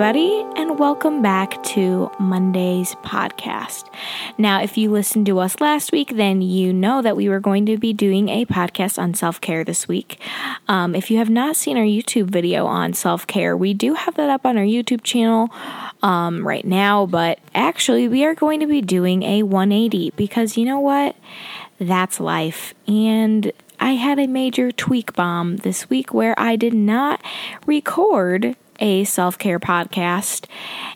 everybody, and welcome back to Monday's podcast. Now, if you listened to us last week, then you know that we were going to be doing a podcast on self care this week. Um, if you have not seen our YouTube video on self care, we do have that up on our YouTube channel um, right now, but actually, we are going to be doing a 180 because you know what? That's life. And I had a major tweak bomb this week where I did not record a self care podcast,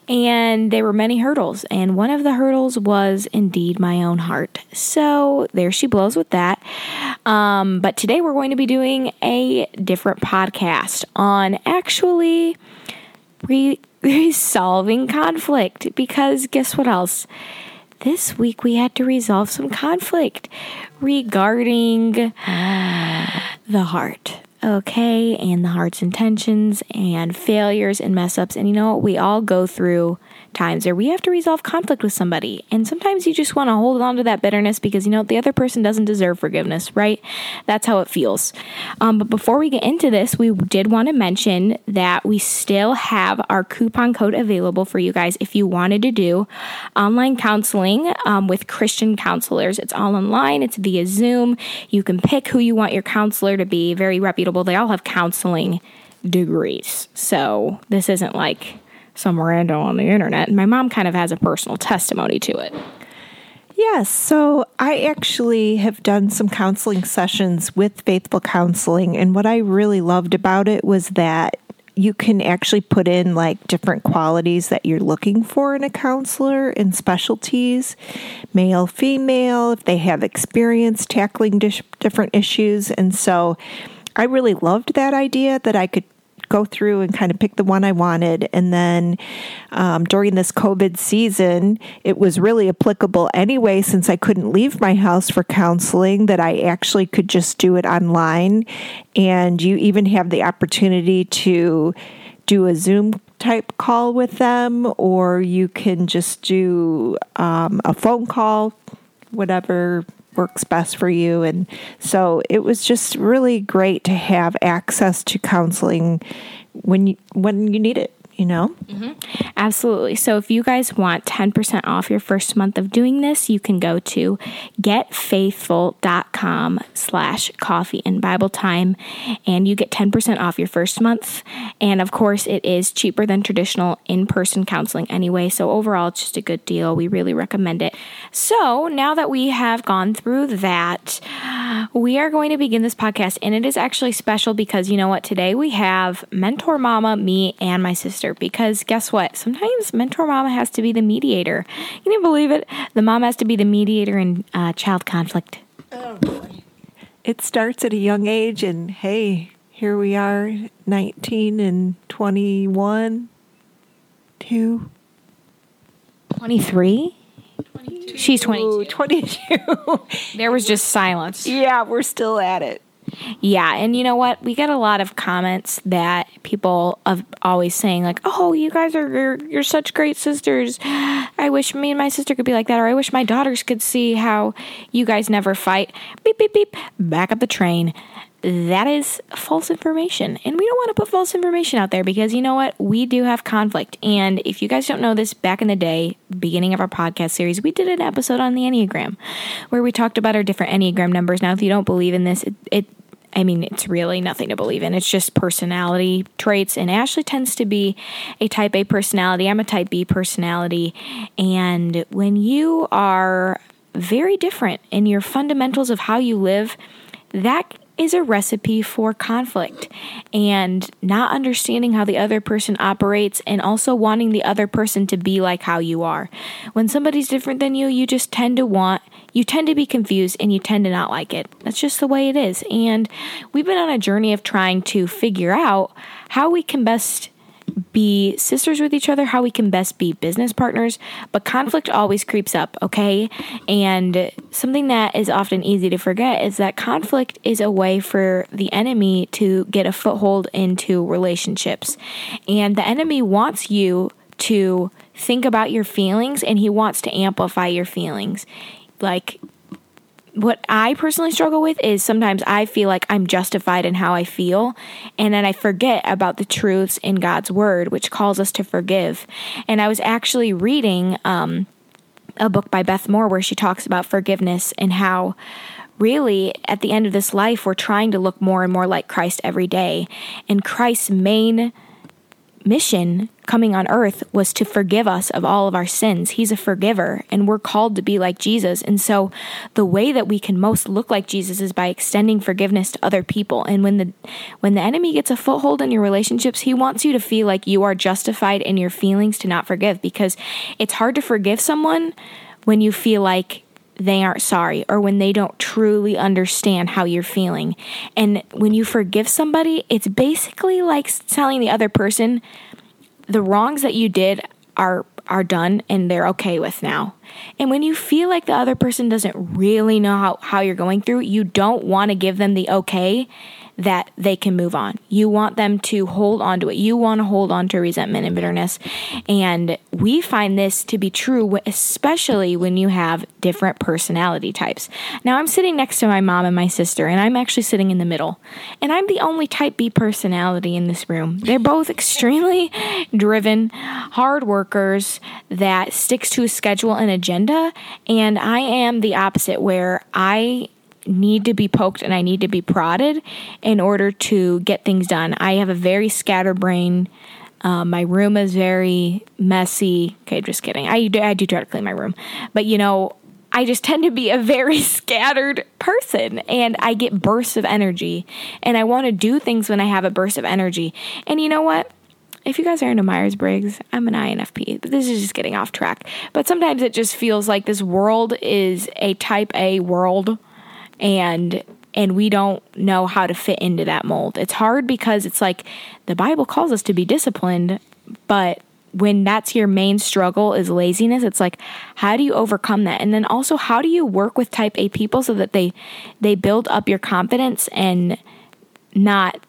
and there were many hurdles. And one of the hurdles was indeed my own heart. So there she blows with that. Um, but today we're going to be doing a different podcast on actually re- resolving conflict because guess what else? This week we had to resolve some conflict regarding the heart okay, and the heart's intentions and failures and mess ups. And you know, we all go through times where we have to resolve conflict with somebody. And sometimes you just want to hold on to that bitterness because you know the other person doesn't deserve forgiveness, right? That's how it feels. Um, but before we get into this, we did want to mention that we still have our coupon code available for you guys if you wanted to do online counseling um, with Christian counselors. It's all online, it's via Zoom. You can pick who you want your counselor to be, very reputable. They all have counseling degrees. So this isn't like some random on the internet. And my mom kind of has a personal testimony to it. Yes, so I actually have done some counseling sessions with Faithful Counseling, and what I really loved about it was that you can actually put in like different qualities that you're looking for in a counselor and specialties male, female, if they have experience tackling different issues. And so I really loved that idea that I could go through and kind of pick the one I wanted. And then um, during this COVID season, it was really applicable anyway, since I couldn't leave my house for counseling, that I actually could just do it online. And you even have the opportunity to do a Zoom type call with them, or you can just do um, a phone call, whatever works best for you. And so it was just really great to have access to counseling when you when you need it you know? Mm-hmm. Absolutely. So if you guys want 10% off your first month of doing this, you can go to getfaithful.com slash coffee and Bible time and you get 10% off your first month. And of course, it is cheaper than traditional in-person counseling anyway. So overall, it's just a good deal. We really recommend it. So now that we have gone through that, we are going to begin this podcast and it is actually special because you know what? Today we have Mentor Mama, me, and my sister because guess what? Sometimes mentor mama has to be the mediator. You Can you believe it? The mom has to be the mediator in uh, child conflict. Oh, boy. It starts at a young age, and hey, here we are, 19 and 21, 2. 23? She's 22. 22. there was just silence. Yeah, we're still at it. Yeah, and you know what? We get a lot of comments that people of always saying like, "Oh, you guys are you're, you're such great sisters. I wish me and my sister could be like that, or I wish my daughters could see how you guys never fight." Beep beep beep. Back up the train. That is false information. And we don't want to put false information out there because you know what? We do have conflict. And if you guys don't know this, back in the day, beginning of our podcast series, we did an episode on the Enneagram where we talked about our different Enneagram numbers. Now, if you don't believe in this, it, it I mean, it's really nothing to believe in. It's just personality traits. And Ashley tends to be a type A personality. I'm a type B personality. And when you are very different in your fundamentals of how you live, that is a recipe for conflict and not understanding how the other person operates and also wanting the other person to be like how you are. When somebody's different than you, you just tend to want, you tend to be confused and you tend to not like it. That's just the way it is. And we've been on a journey of trying to figure out how we can best be sisters with each other, how we can best be business partners, but conflict always creeps up, okay? And something that is often easy to forget is that conflict is a way for the enemy to get a foothold into relationships. And the enemy wants you to think about your feelings and he wants to amplify your feelings. Like what I personally struggle with is sometimes I feel like I'm justified in how I feel, and then I forget about the truths in God's word, which calls us to forgive. And I was actually reading um, a book by Beth Moore where she talks about forgiveness and how really at the end of this life we're trying to look more and more like Christ every day. And Christ's main mission coming on earth was to forgive us of all of our sins. He's a forgiver, and we're called to be like Jesus. And so, the way that we can most look like Jesus is by extending forgiveness to other people. And when the when the enemy gets a foothold in your relationships, he wants you to feel like you are justified in your feelings to not forgive because it's hard to forgive someone when you feel like they aren't sorry or when they don't truly understand how you're feeling. And when you forgive somebody, it's basically like telling the other person the wrongs that you did are are done and they're okay with now. And when you feel like the other person doesn't really know how, how you're going through, you don't want to give them the okay that they can move on. You want them to hold on to it. You want to hold on to resentment and bitterness. And we find this to be true, especially when you have different personality types. Now, I'm sitting next to my mom and my sister, and I'm actually sitting in the middle. And I'm the only type B personality in this room. They're both extremely driven, hard workers that sticks to a schedule and agenda. And I am the opposite, where I need to be poked and I need to be prodded in order to get things done. I have a very scatterbrain. Um, my room is very messy. Okay, just kidding. I do, I do try to clean my room, but you know, I just tend to be a very scattered person and I get bursts of energy and I want to do things when I have a burst of energy. And you know what? If you guys are into Myers Briggs, I'm an INFP, but this is just getting off track. But sometimes it just feels like this world is a type A world and and we don't know how to fit into that mold. It's hard because it's like the Bible calls us to be disciplined, but when that's your main struggle is laziness, it's like how do you overcome that? And then also how do you work with type A people so that they they build up your confidence and not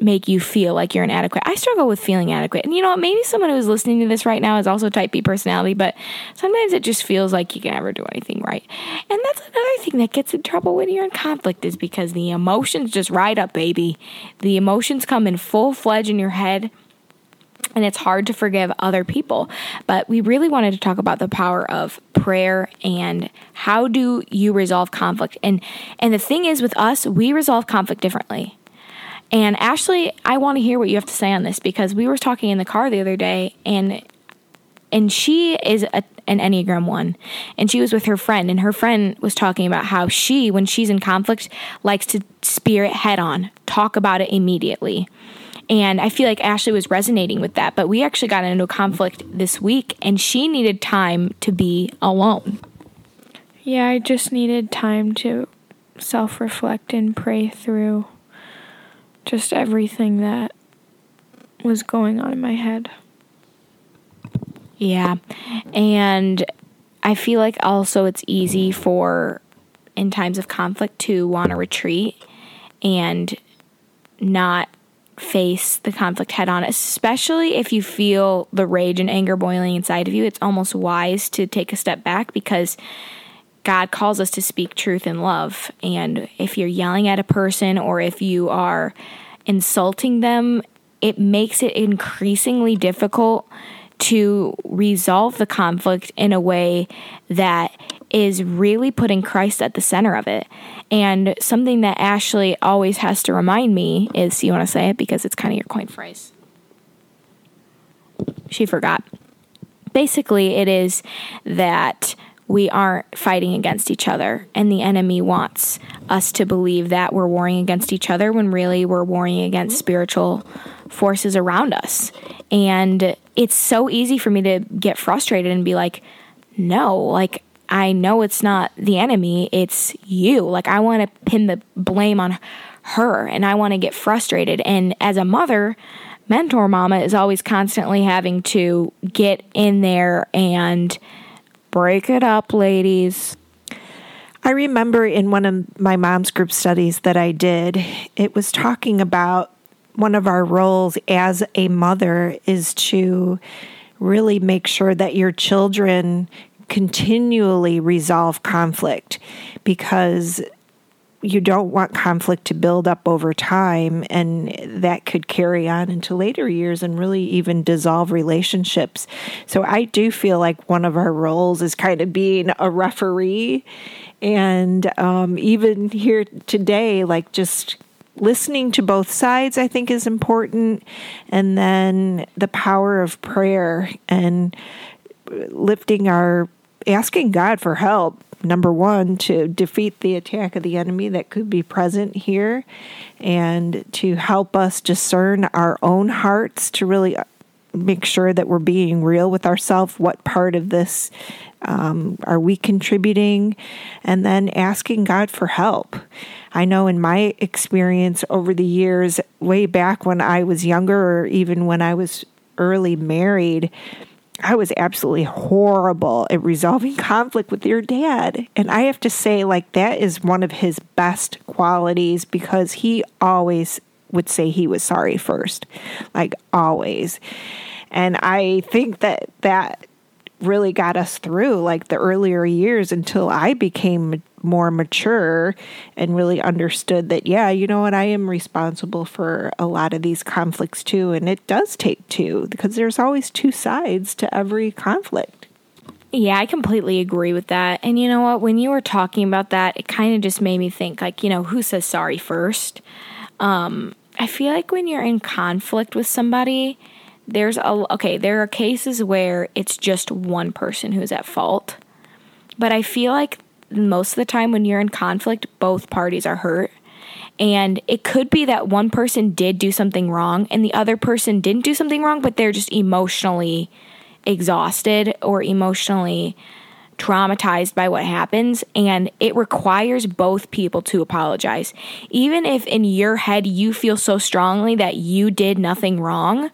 make you feel like you're inadequate. I struggle with feeling adequate. And you know what? Maybe someone who's listening to this right now is also type B personality, but sometimes it just feels like you can never do anything right. And that's another thing that gets in trouble when you're in conflict is because the emotions just ride up, baby. The emotions come in full fledged in your head and it's hard to forgive other people. But we really wanted to talk about the power of prayer and how do you resolve conflict. And and the thing is with us, we resolve conflict differently. And Ashley, I want to hear what you have to say on this because we were talking in the car the other day and and she is a, an Enneagram 1 and she was with her friend and her friend was talking about how she when she's in conflict likes to spear it head on, talk about it immediately. And I feel like Ashley was resonating with that, but we actually got into a conflict this week and she needed time to be alone. Yeah, I just needed time to self reflect and pray through just everything that was going on in my head. Yeah. And I feel like also it's easy for in times of conflict to want to retreat and not face the conflict head on, especially if you feel the rage and anger boiling inside of you. It's almost wise to take a step back because God calls us to speak truth in love. And if you're yelling at a person or if you are insulting them, it makes it increasingly difficult to resolve the conflict in a way that is really putting Christ at the center of it. And something that Ashley always has to remind me is you want to say it because it's kind of your coin phrase. She forgot. Basically, it is that we aren't fighting against each other. And the enemy wants us to believe that we're warring against each other when really we're warring against spiritual forces around us. And it's so easy for me to get frustrated and be like, no, like, I know it's not the enemy, it's you. Like, I want to pin the blame on her and I want to get frustrated. And as a mother, Mentor Mama is always constantly having to get in there and Break it up, ladies. I remember in one of my mom's group studies that I did, it was talking about one of our roles as a mother is to really make sure that your children continually resolve conflict because you don't want conflict to build up over time and that could carry on into later years and really even dissolve relationships. So I do feel like one of our roles is kind of being a referee and um, even here today, like just listening to both sides, I think is important. And then the power of prayer and lifting our, asking God for help number one, to defeat the attack of the enemy that could be present here and to help us discern our own hearts to really uh, make sure that we're being real with ourselves. What part of this um, are we contributing? And then asking God for help. I know in my experience over the years, way back when I was younger, or even when I was early married, I was absolutely horrible at resolving conflict with your dad. And I have to say, like, that is one of his best qualities because he always would say he was sorry first, like, always. And I think that that really got us through like the earlier years until I became more mature and really understood that, yeah, you know what, I am responsible for a lot of these conflicts too. And it does take two because there's always two sides to every conflict. Yeah, I completely agree with that. And you know what? When you were talking about that, it kind of just made me think like, you know, who says sorry first? Um, I feel like when you're in conflict with somebody, there's a okay, there are cases where it's just one person who's at fault. But I feel like most of the time when you're in conflict, both parties are hurt. And it could be that one person did do something wrong and the other person didn't do something wrong, but they're just emotionally exhausted or emotionally traumatized by what happens. And it requires both people to apologize. Even if in your head you feel so strongly that you did nothing wrong,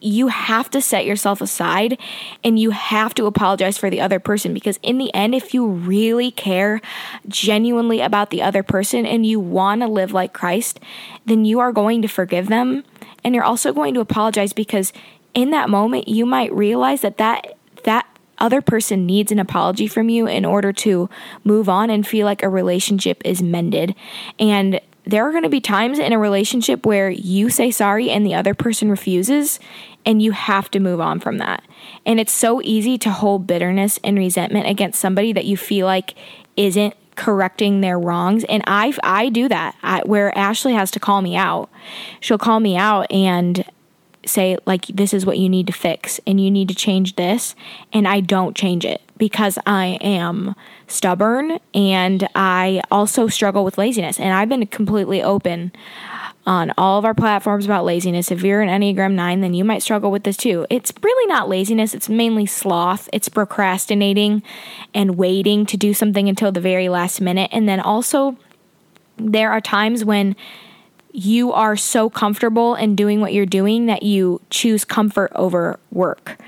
you have to set yourself aside and you have to apologize for the other person because in the end if you really care genuinely about the other person and you want to live like Christ then you are going to forgive them. And you're also going to apologize because in that moment you might realize that that that other person needs an apology from you in order to move on and feel like a relationship is mended. And there are going to be times in a relationship where you say sorry and the other person refuses, and you have to move on from that. And it's so easy to hold bitterness and resentment against somebody that you feel like isn't correcting their wrongs and I I do that I, where Ashley has to call me out. She'll call me out and say like this is what you need to fix and you need to change this and I don't change it because I am stubborn and I also struggle with laziness and I've been completely open on all of our platforms about laziness. If you're an Enneagram 9, then you might struggle with this too. It's really not laziness, it's mainly sloth. It's procrastinating and waiting to do something until the very last minute. And then also, there are times when you are so comfortable in doing what you're doing that you choose comfort over work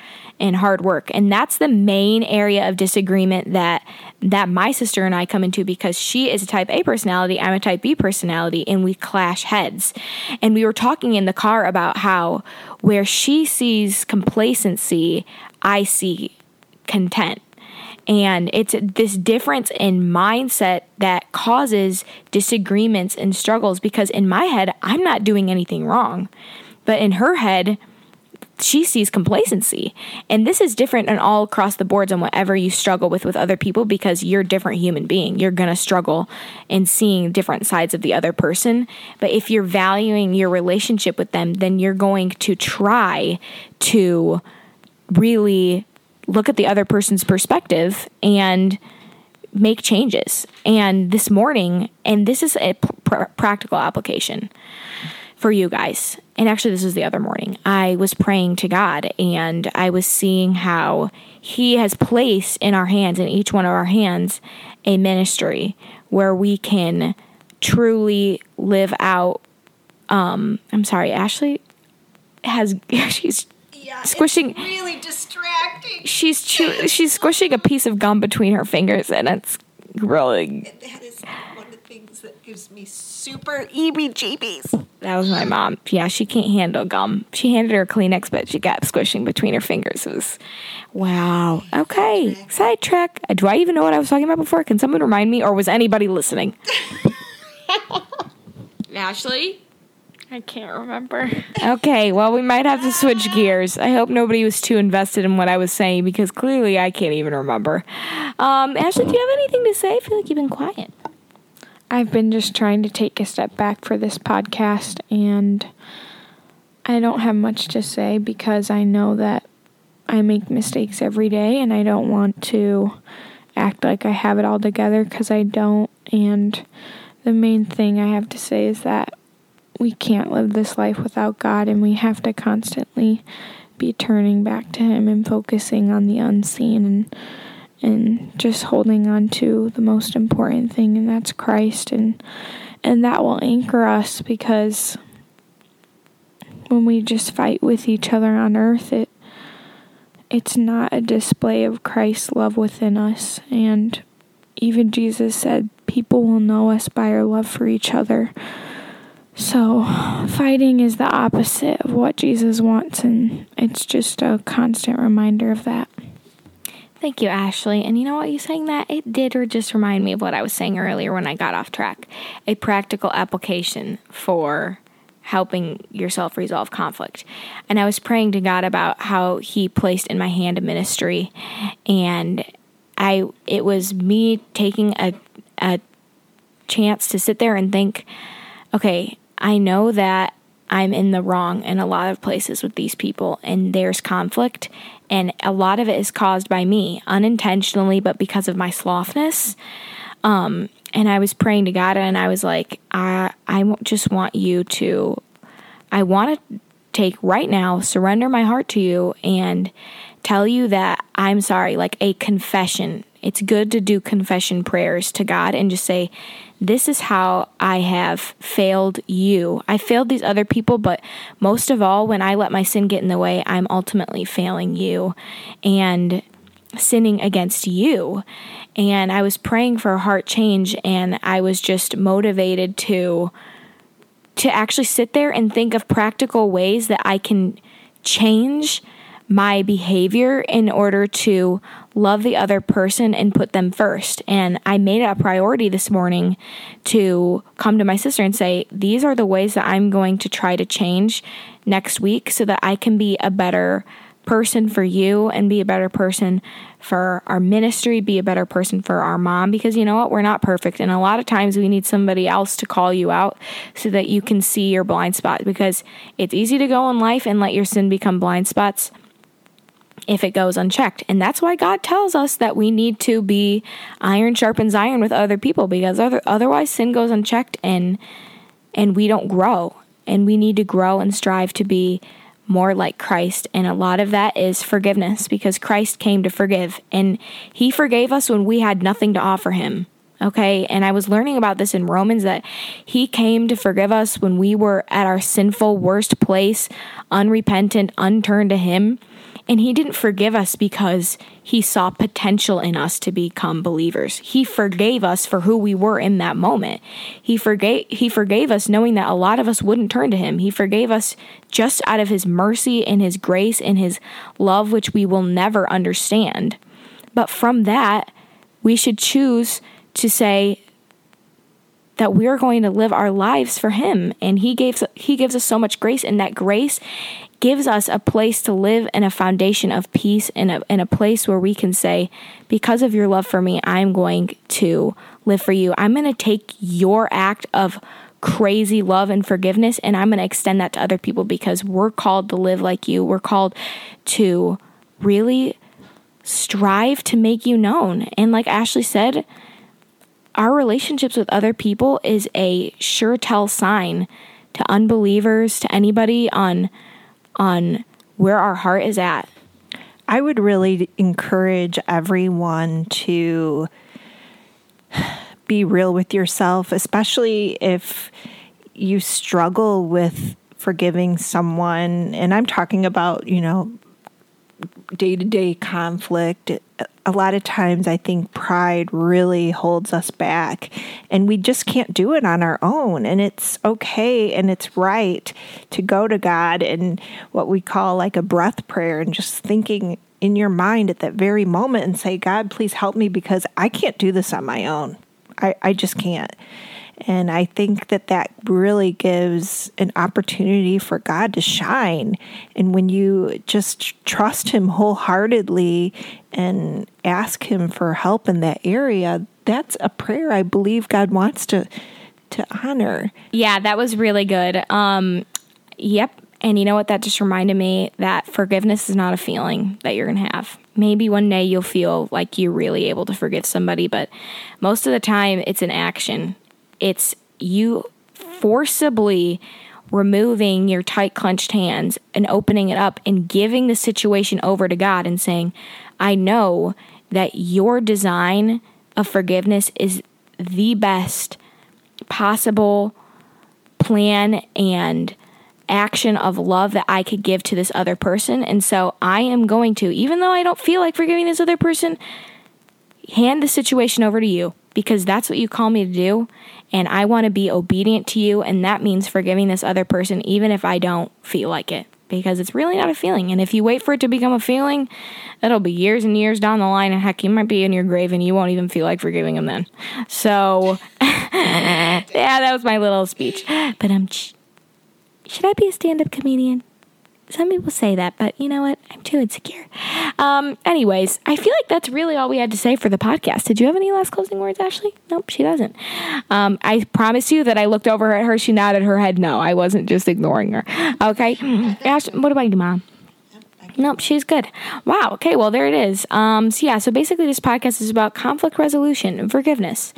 and hard work. And that's the main area of disagreement that that my sister and I come into because she is a type A personality, I'm a type B personality, and we clash heads. And we were talking in the car about how where she sees complacency, I see content. And it's this difference in mindset that causes disagreements and struggles because in my head, I'm not doing anything wrong. But in her head, she sees complacency. And this is different and all across the boards on whatever you struggle with with other people because you're a different human being. You're going to struggle in seeing different sides of the other person. But if you're valuing your relationship with them, then you're going to try to really look at the other person's perspective and make changes. And this morning, and this is a pr- practical application for you guys. And actually, this was the other morning. I was praying to God and I was seeing how He has placed in our hands, in each one of our hands, a ministry where we can truly live out. Um, I'm sorry, Ashley has, she's yeah, squishing really distracting. She's chew, she's squishing a piece of gum between her fingers, and it's really. That is one of the things that gives me super EBGBs. That was my mom. Yeah, she can't handle gum. She handed her a Kleenex, but she kept squishing between her fingers. It was wow. Okay, sidetrack. Uh, Do I even know what I was talking about before? Can someone remind me, or was anybody listening? Ashley. I can't remember. Okay, well, we might have to switch gears. I hope nobody was too invested in what I was saying because clearly I can't even remember. Um, Ashley, do you have anything to say? I feel like you've been quiet. I've been just trying to take a step back for this podcast, and I don't have much to say because I know that I make mistakes every day, and I don't want to act like I have it all together because I don't. And the main thing I have to say is that we can't live this life without God, and we have to constantly be turning back to Him and focusing on the unseen and and just holding on to the most important thing and that's Christ. And and that will anchor us because when we just fight with each other on earth it it's not a display of Christ's love within us. And even Jesus said people will know us by our love for each other. So fighting is the opposite of what Jesus wants and it's just a constant reminder of that Thank you, Ashley. And you know what? You saying that it did or just remind me of what I was saying earlier when I got off track. A practical application for helping yourself resolve conflict. And I was praying to God about how He placed in my hand a ministry, and I it was me taking a a chance to sit there and think, okay, I know that I'm in the wrong in a lot of places with these people, and there's conflict, and a lot of it is caused by me unintentionally, but because of my slothness. Um, and I was praying to God, and I was like, I I just want you to, I want to take right now, surrender my heart to you, and tell you that I'm sorry, like a confession. It's good to do confession prayers to God and just say, This is how I have failed you. I failed these other people, but most of all, when I let my sin get in the way, I'm ultimately failing you and sinning against you. And I was praying for a heart change, and I was just motivated to to actually sit there and think of practical ways that I can change my behavior in order to love the other person and put them first. And I made it a priority this morning to come to my sister and say, These are the ways that I'm going to try to change next week so that I can be a better person for you and be a better person for our ministry, be a better person for our mom because you know what? We're not perfect. And a lot of times we need somebody else to call you out so that you can see your blind spot because it's easy to go in life and let your sin become blind spots if it goes unchecked. And that's why God tells us that we need to be iron sharpens iron with other people because other, otherwise sin goes unchecked and and we don't grow. And we need to grow and strive to be more like Christ. And a lot of that is forgiveness because Christ came to forgive and he forgave us when we had nothing to offer him. Okay. And I was learning about this in Romans that he came to forgive us when we were at our sinful, worst place, unrepentant, unturned to him. And he didn't forgive us because he saw potential in us to become believers. He forgave us for who we were in that moment. He forgave he forgave us knowing that a lot of us wouldn't turn to him. He forgave us just out of his mercy and his grace and his love which we will never understand. But from that, we should choose to say that we're going to live our lives for him. And he gives he gives us so much grace and that grace gives us a place to live and a foundation of peace and a, and a place where we can say because of your love for me i'm going to live for you. I'm going to take your act of crazy love and forgiveness and i'm going to extend that to other people because we're called to live like you. We're called to really strive to make you known. And like ashley said our relationships with other people is a sure tell sign to unbelievers to anybody on on where our heart is at I would really encourage everyone to be real with yourself, especially if you struggle with forgiving someone. And I'm talking about, you know, day to day conflict. A lot of times I think pride really holds us back and we just can't do it on our own. And it's okay and it's right to go to God and what we call like a breath prayer and just thinking in your mind at that very moment and say, God, please help me because I can't do this on my own. I, I just can't. And I think that that really gives an opportunity for God to shine. And when you just trust Him wholeheartedly and ask Him for help in that area, that's a prayer I believe God wants to to honor. Yeah, that was really good. Um, yep. And you know what? That just reminded me that forgiveness is not a feeling that you're going to have. Maybe one day you'll feel like you're really able to forgive somebody, but most of the time it's an action it's you forcibly removing your tight clenched hands and opening it up and giving the situation over to God and saying, I know that your design of forgiveness is the best possible plan and action of love that I could give to this other person. And so I am going to, even though I don't feel like forgiving this other person, hand the situation over to you because that's what you call me to do. And I want to be obedient to you. And that means forgiving this other person, even if I don't feel like it, because it's really not a feeling. And if you wait for it to become a feeling, it'll be years and years down the line. And heck, you might be in your grave and you won't even feel like forgiving them then. So, yeah, that was my little speech. But um, should I be a stand up comedian? Some people say that, but you know what? I'm too insecure. Um, anyways, I feel like that's really all we had to say for the podcast. Did you have any last closing words, Ashley? Nope, she doesn't. Um, I promise you that I looked over at her. She nodded her head no. I wasn't just ignoring her. Okay. Ash, what about you, Mom? Nope, she's good. Wow. Okay, well, there it is. Um, so, yeah, so basically, this podcast is about conflict resolution and forgiveness.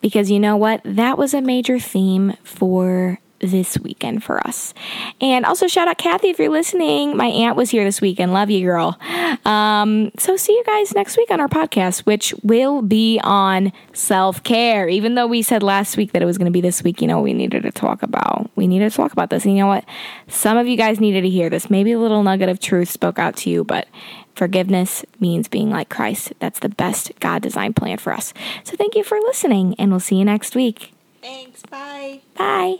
Because you know what? That was a major theme for this weekend for us. And also shout out Kathy if you're listening. My aunt was here this weekend. Love you, girl. Um, so see you guys next week on our podcast, which will be on self care. Even though we said last week that it was going to be this week, you know, we needed to talk about. We needed to talk about this. And you know what? Some of you guys needed to hear this. Maybe a little nugget of truth spoke out to you, but forgiveness means being like Christ. That's the best God designed plan for us. So thank you for listening, and we'll see you next week. Thanks. Bye. Bye.